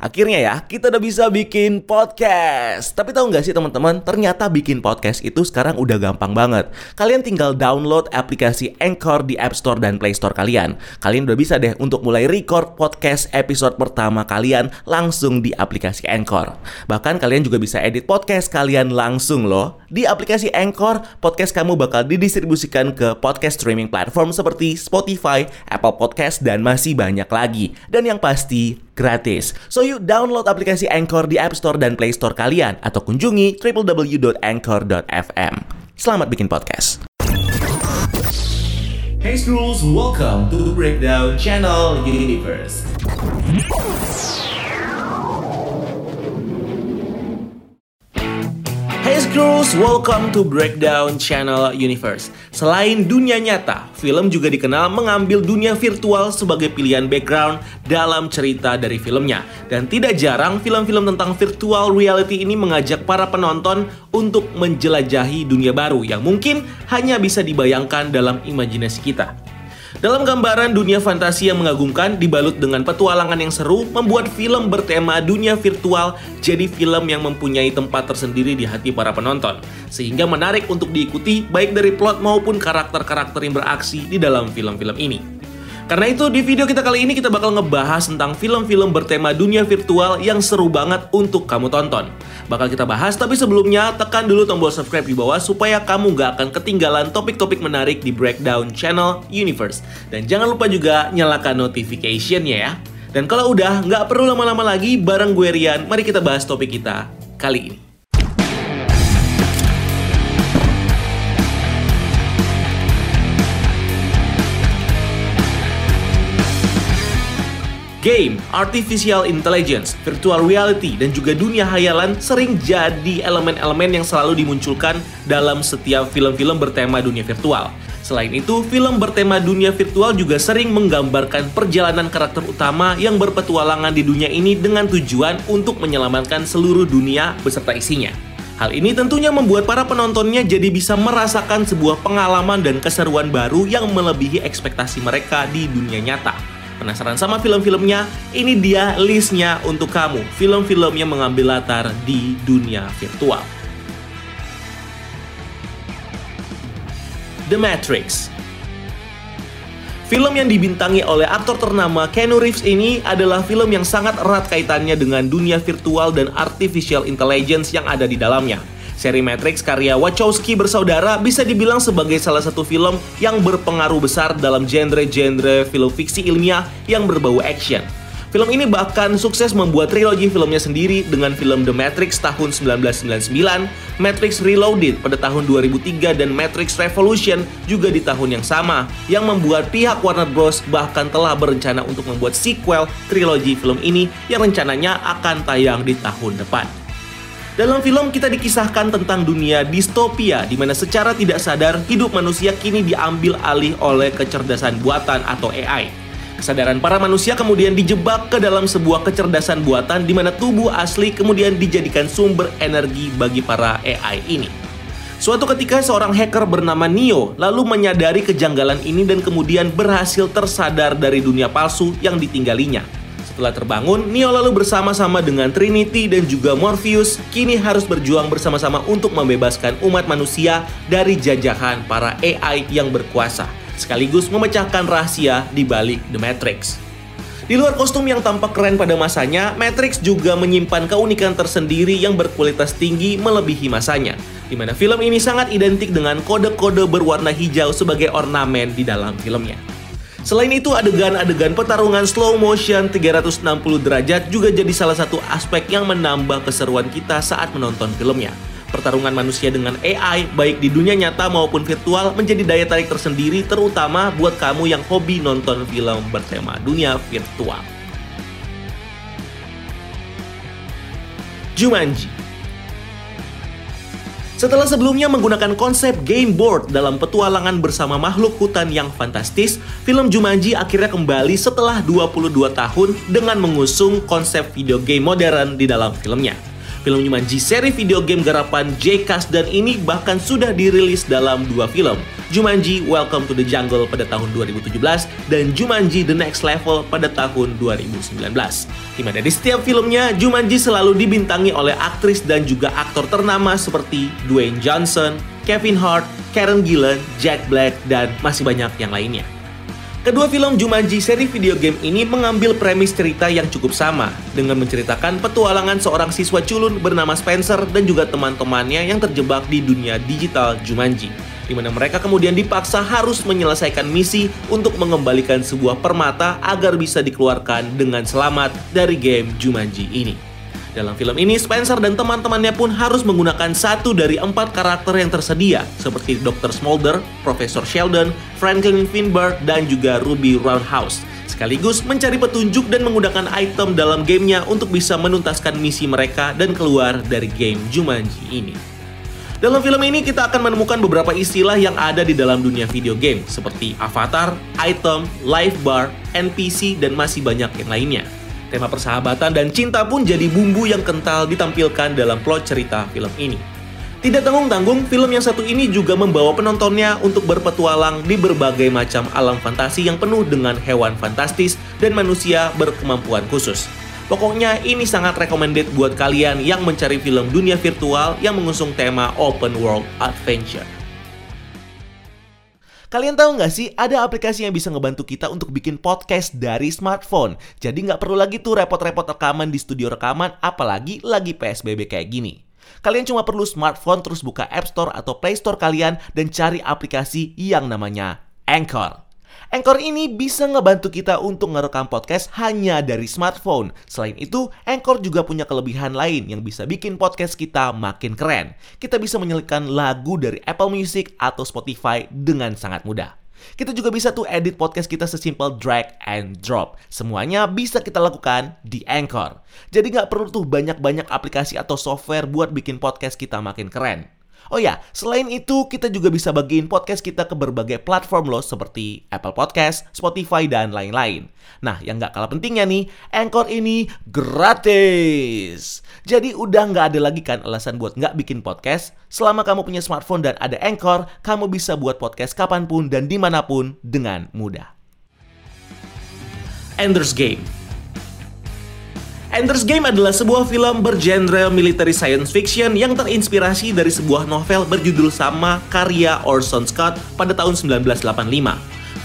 Akhirnya ya, kita udah bisa bikin podcast. Tapi tahu nggak sih teman-teman, ternyata bikin podcast itu sekarang udah gampang banget. Kalian tinggal download aplikasi Anchor di App Store dan Play Store kalian. Kalian udah bisa deh untuk mulai record podcast episode pertama kalian langsung di aplikasi Anchor. Bahkan kalian juga bisa edit podcast kalian langsung loh. Di aplikasi Anchor, podcast kamu bakal didistribusikan ke podcast streaming platform seperti Spotify, Apple Podcast, dan masih banyak lagi. Dan yang pasti, gratis. So yuk download aplikasi Anchor di App Store dan Play Store kalian atau kunjungi www.anchor.fm. Selamat bikin podcast. Hey Scrolls, welcome to Breakdown Channel Universe. Hey Screws, welcome to Breakdown Channel Universe. Selain dunia nyata, film juga dikenal mengambil dunia virtual sebagai pilihan background dalam cerita dari filmnya. Dan tidak jarang film-film tentang virtual reality ini mengajak para penonton untuk menjelajahi dunia baru yang mungkin hanya bisa dibayangkan dalam imajinasi kita. Dalam gambaran dunia fantasi yang mengagumkan dibalut dengan petualangan yang seru, membuat film bertema dunia virtual jadi film yang mempunyai tempat tersendiri di hati para penonton, sehingga menarik untuk diikuti baik dari plot maupun karakter-karakter yang beraksi di dalam film-film ini. Karena itu di video kita kali ini kita bakal ngebahas tentang film-film bertema dunia virtual yang seru banget untuk kamu tonton. Bakal kita bahas, tapi sebelumnya tekan dulu tombol subscribe di bawah supaya kamu gak akan ketinggalan topik-topik menarik di Breakdown Channel Universe. Dan jangan lupa juga nyalakan notification-nya ya. Dan kalau udah, nggak perlu lama-lama lagi, bareng gue Rian, mari kita bahas topik kita kali ini. Game, artificial intelligence, virtual reality, dan juga dunia hayalan sering jadi elemen-elemen yang selalu dimunculkan dalam setiap film-film bertema dunia virtual. Selain itu, film bertema dunia virtual juga sering menggambarkan perjalanan karakter utama yang berpetualangan di dunia ini dengan tujuan untuk menyelamatkan seluruh dunia beserta isinya. Hal ini tentunya membuat para penontonnya jadi bisa merasakan sebuah pengalaman dan keseruan baru yang melebihi ekspektasi mereka di dunia nyata. Penasaran sama film-filmnya? Ini dia listnya untuk kamu. Film-film yang mengambil latar di dunia virtual. The Matrix Film yang dibintangi oleh aktor ternama Keanu Reeves ini adalah film yang sangat erat kaitannya dengan dunia virtual dan artificial intelligence yang ada di dalamnya. Seri Matrix karya Wachowski bersaudara bisa dibilang sebagai salah satu film yang berpengaruh besar dalam genre-genre film fiksi ilmiah yang berbau action. Film ini bahkan sukses membuat trilogi filmnya sendiri dengan film The Matrix tahun 1999, Matrix Reloaded pada tahun 2003, dan Matrix Revolution juga di tahun yang sama, yang membuat pihak Warner Bros. bahkan telah berencana untuk membuat sequel trilogi film ini yang rencananya akan tayang di tahun depan. Dalam film kita dikisahkan tentang dunia distopia di mana secara tidak sadar hidup manusia kini diambil alih oleh kecerdasan buatan atau AI. Kesadaran para manusia kemudian dijebak ke dalam sebuah kecerdasan buatan di mana tubuh asli kemudian dijadikan sumber energi bagi para AI ini. Suatu ketika seorang hacker bernama Neo lalu menyadari kejanggalan ini dan kemudian berhasil tersadar dari dunia palsu yang ditinggalinya. Setelah terbangun, Neo lalu bersama-sama dengan Trinity dan juga Morpheus kini harus berjuang bersama-sama untuk membebaskan umat manusia dari jajahan para AI yang berkuasa sekaligus memecahkan rahasia di balik The Matrix. Di luar kostum yang tampak keren pada masanya, Matrix juga menyimpan keunikan tersendiri yang berkualitas tinggi melebihi masanya, di mana film ini sangat identik dengan kode-kode berwarna hijau sebagai ornamen di dalam filmnya. Selain itu, adegan-adegan pertarungan slow motion 360 derajat juga jadi salah satu aspek yang menambah keseruan kita saat menonton filmnya pertarungan manusia dengan AI baik di dunia nyata maupun virtual menjadi daya tarik tersendiri terutama buat kamu yang hobi nonton film bertema dunia virtual. Jumanji setelah sebelumnya menggunakan konsep game board dalam petualangan bersama makhluk hutan yang fantastis, film Jumanji akhirnya kembali setelah 22 tahun dengan mengusung konsep video game modern di dalam filmnya. Film Jumanji seri video game garapan J. dan ini bahkan sudah dirilis dalam dua film, Jumanji Welcome to the Jungle pada tahun 2017 dan Jumanji The Next Level pada tahun 2019. Di mana di setiap filmnya, Jumanji selalu dibintangi oleh aktris dan juga aktor ternama seperti Dwayne Johnson, Kevin Hart, Karen Gillan, Jack Black, dan masih banyak yang lainnya. Kedua film Jumanji seri video game ini mengambil premis cerita yang cukup sama dengan menceritakan petualangan seorang siswa culun bernama Spencer dan juga teman-temannya yang terjebak di dunia digital Jumanji di mana mereka kemudian dipaksa harus menyelesaikan misi untuk mengembalikan sebuah permata agar bisa dikeluarkan dengan selamat dari game Jumanji ini. Dalam film ini, Spencer dan teman-temannya pun harus menggunakan satu dari empat karakter yang tersedia, seperti Dr. Smolder, Profesor Sheldon, Franklin Finberg, dan juga Ruby Roundhouse. Sekaligus mencari petunjuk dan menggunakan item dalam gamenya untuk bisa menuntaskan misi mereka dan keluar dari game Jumanji ini. Dalam film ini kita akan menemukan beberapa istilah yang ada di dalam dunia video game seperti avatar, item, life bar, NPC, dan masih banyak yang lainnya. Tema persahabatan dan cinta pun jadi bumbu yang kental ditampilkan dalam plot cerita film ini. Tidak tanggung-tanggung, film yang satu ini juga membawa penontonnya untuk berpetualang di berbagai macam alam fantasi yang penuh dengan hewan fantastis dan manusia berkemampuan khusus. Pokoknya ini sangat recommended buat kalian yang mencari film dunia virtual yang mengusung tema open world adventure. Kalian tahu nggak sih, ada aplikasi yang bisa ngebantu kita untuk bikin podcast dari smartphone. Jadi nggak perlu lagi tuh repot-repot rekaman di studio rekaman, apalagi lagi PSBB kayak gini. Kalian cuma perlu smartphone terus buka App Store atau Play Store kalian dan cari aplikasi yang namanya Anchor. Anchor ini bisa ngebantu kita untuk ngerekam podcast hanya dari smartphone. Selain itu, Anchor juga punya kelebihan lain yang bisa bikin podcast kita makin keren. Kita bisa menyelipkan lagu dari Apple Music atau Spotify dengan sangat mudah. Kita juga bisa tuh edit podcast kita sesimpel drag and drop. Semuanya bisa kita lakukan di Anchor. Jadi nggak perlu tuh banyak-banyak aplikasi atau software buat bikin podcast kita makin keren. Oh ya, selain itu kita juga bisa bagiin podcast kita ke berbagai platform loh seperti Apple Podcast, Spotify, dan lain-lain. Nah, yang nggak kalah pentingnya nih, Anchor ini gratis. Jadi udah nggak ada lagi kan alasan buat nggak bikin podcast. Selama kamu punya smartphone dan ada Anchor, kamu bisa buat podcast kapan pun dan di mana pun dengan mudah. Ender's Game Ender's Game adalah sebuah film bergenre military science fiction yang terinspirasi dari sebuah novel berjudul sama karya Orson Scott pada tahun 1985.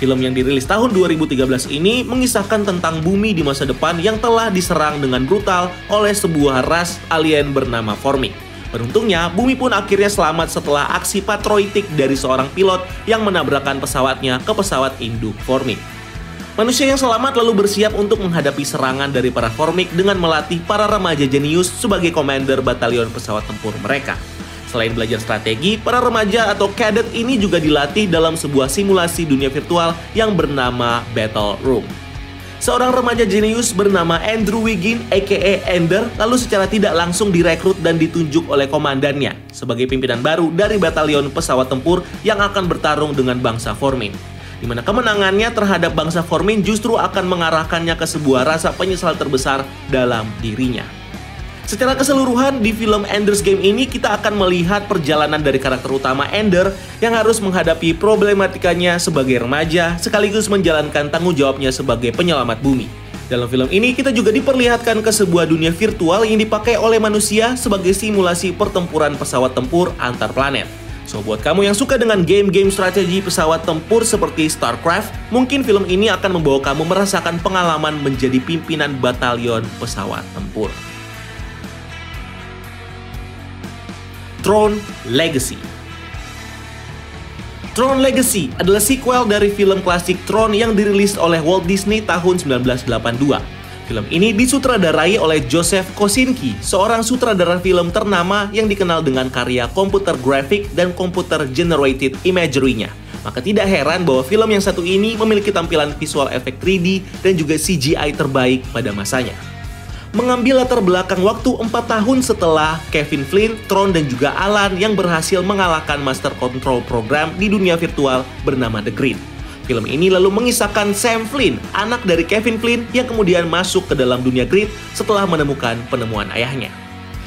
Film yang dirilis tahun 2013 ini mengisahkan tentang bumi di masa depan yang telah diserang dengan brutal oleh sebuah ras alien bernama Formic. Beruntungnya, bumi pun akhirnya selamat setelah aksi patriotik dari seorang pilot yang menabrakkan pesawatnya ke pesawat induk Formic. Manusia yang selamat lalu bersiap untuk menghadapi serangan dari para Formik dengan melatih para remaja jenius sebagai komander batalion pesawat tempur mereka. Selain belajar strategi, para remaja atau cadet ini juga dilatih dalam sebuah simulasi dunia virtual yang bernama Battle Room. Seorang remaja jenius bernama Andrew Wiggin aka Ender lalu secara tidak langsung direkrut dan ditunjuk oleh komandannya sebagai pimpinan baru dari batalion pesawat tempur yang akan bertarung dengan bangsa Formin di mana kemenangannya terhadap bangsa Formin justru akan mengarahkannya ke sebuah rasa penyesal terbesar dalam dirinya. Secara keseluruhan di film Ender's Game ini kita akan melihat perjalanan dari karakter utama Ender yang harus menghadapi problematikanya sebagai remaja sekaligus menjalankan tanggung jawabnya sebagai penyelamat bumi. Dalam film ini kita juga diperlihatkan ke sebuah dunia virtual yang dipakai oleh manusia sebagai simulasi pertempuran pesawat tempur antar planet. So buat kamu yang suka dengan game-game strategi pesawat tempur seperti StarCraft, mungkin film ini akan membawa kamu merasakan pengalaman menjadi pimpinan batalion pesawat tempur. Throne Legacy Throne Legacy adalah sequel dari film klasik Throne yang dirilis oleh Walt Disney tahun 1982. Film ini disutradarai oleh Joseph Kosinski, seorang sutradara film ternama yang dikenal dengan karya komputer grafik dan komputer generated imagery-nya. Maka tidak heran bahwa film yang satu ini memiliki tampilan visual efek 3D dan juga CGI terbaik pada masanya. Mengambil latar belakang waktu 4 tahun setelah Kevin Flynn, Tron, dan juga Alan yang berhasil mengalahkan Master Control Program di dunia virtual bernama The Grid. Film ini lalu mengisahkan Sam Flynn, anak dari Kevin Flynn yang kemudian masuk ke dalam dunia grid setelah menemukan penemuan ayahnya.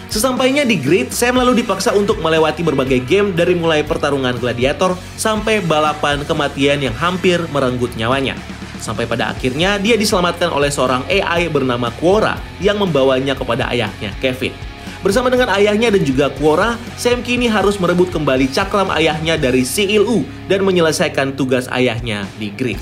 Sesampainya di grid, Sam lalu dipaksa untuk melewati berbagai game dari mulai pertarungan gladiator sampai balapan kematian yang hampir merenggut nyawanya. Sampai pada akhirnya dia diselamatkan oleh seorang AI bernama Quora yang membawanya kepada ayahnya, Kevin. Bersama dengan ayahnya dan juga Quora, Sam kini harus merebut kembali cakram ayahnya dari Ilu dan menyelesaikan tugas ayahnya di grid.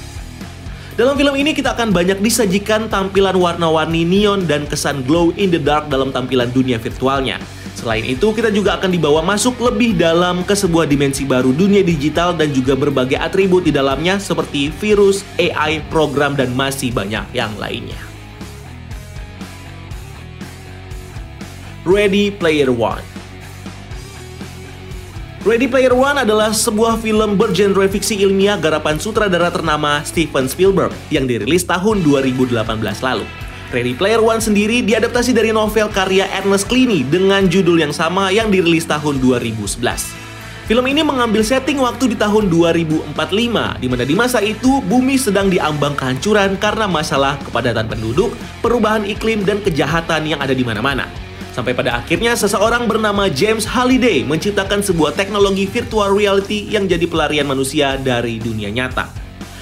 Dalam film ini kita akan banyak disajikan tampilan warna-warni neon dan kesan glow in the dark dalam tampilan dunia virtualnya. Selain itu, kita juga akan dibawa masuk lebih dalam ke sebuah dimensi baru dunia digital dan juga berbagai atribut di dalamnya seperti virus, AI, program, dan masih banyak yang lainnya. Ready Player One Ready Player One adalah sebuah film bergenre fiksi ilmiah garapan sutradara ternama Steven Spielberg yang dirilis tahun 2018 lalu. Ready Player One sendiri diadaptasi dari novel karya Ernest Cleany dengan judul yang sama yang dirilis tahun 2011. Film ini mengambil setting waktu di tahun 2045, di mana di masa itu bumi sedang diambang kehancuran karena masalah kepadatan penduduk, perubahan iklim, dan kejahatan yang ada di mana-mana. Sampai pada akhirnya seseorang bernama James Halliday menciptakan sebuah teknologi virtual reality yang jadi pelarian manusia dari dunia nyata.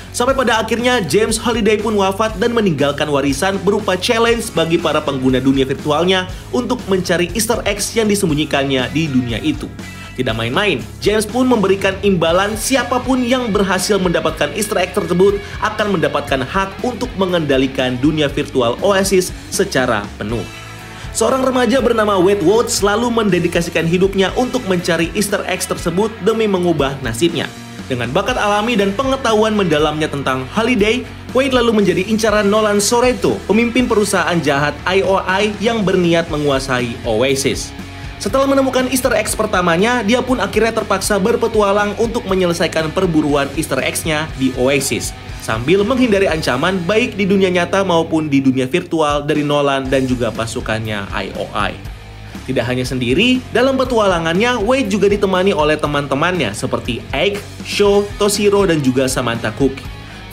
Sampai pada akhirnya James Halliday pun wafat dan meninggalkan warisan berupa challenge bagi para pengguna dunia virtualnya untuk mencari easter eggs yang disembunyikannya di dunia itu. Tidak main-main, James pun memberikan imbalan siapa pun yang berhasil mendapatkan easter egg tersebut akan mendapatkan hak untuk mengendalikan dunia virtual Oasis secara penuh. Seorang remaja bernama Wade Watts selalu mendedikasikan hidupnya untuk mencari easter eggs tersebut demi mengubah nasibnya. Dengan bakat alami dan pengetahuan mendalamnya tentang Holiday, Wade lalu menjadi incaran Nolan Soreto, pemimpin perusahaan jahat IOI yang berniat menguasai Oasis. Setelah menemukan easter eggs pertamanya, dia pun akhirnya terpaksa berpetualang untuk menyelesaikan perburuan easter eggs-nya di Oasis sambil menghindari ancaman baik di dunia nyata maupun di dunia virtual dari Nolan dan juga pasukannya IOI. Tidak hanya sendiri, dalam petualangannya, Wade juga ditemani oleh teman-temannya seperti Egg, Sho, Toshiro, dan juga Samantha Cook.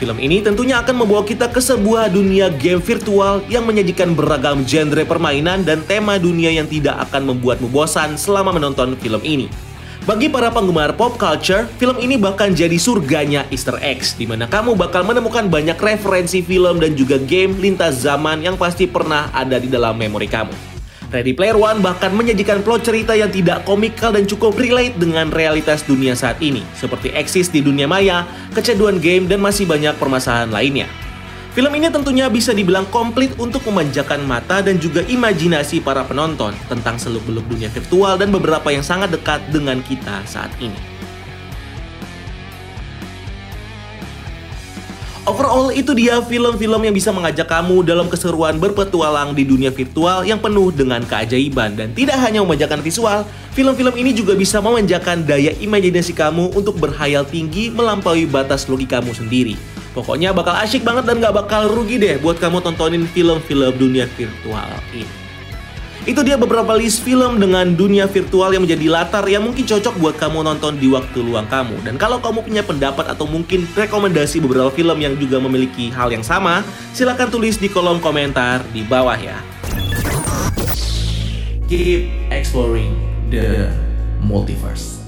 Film ini tentunya akan membawa kita ke sebuah dunia game virtual yang menyajikan beragam genre permainan dan tema dunia yang tidak akan membuatmu bosan selama menonton film ini. Bagi para penggemar pop culture, film ini bahkan jadi surganya Easter eggs, di mana kamu bakal menemukan banyak referensi film dan juga game lintas zaman yang pasti pernah ada di dalam memori kamu. Ready Player One bahkan menyajikan plot cerita yang tidak komikal dan cukup relate dengan realitas dunia saat ini, seperti eksis di dunia maya, kecanduan game, dan masih banyak permasalahan lainnya. Film ini tentunya bisa dibilang komplit untuk memanjakan mata dan juga imajinasi para penonton tentang seluk-beluk dunia virtual dan beberapa yang sangat dekat dengan kita saat ini. Overall, itu dia film-film yang bisa mengajak kamu dalam keseruan berpetualang di dunia virtual yang penuh dengan keajaiban. Dan tidak hanya memanjakan visual, film-film ini juga bisa memanjakan daya imajinasi kamu untuk berhayal tinggi melampaui batas logikamu sendiri. Pokoknya bakal asyik banget dan gak bakal rugi deh buat kamu tontonin film-film dunia virtual ini. Itu dia beberapa list film dengan dunia virtual yang menjadi latar yang mungkin cocok buat kamu nonton di waktu luang kamu. Dan kalau kamu punya pendapat atau mungkin rekomendasi beberapa film yang juga memiliki hal yang sama, silahkan tulis di kolom komentar di bawah ya. Keep exploring the multiverse.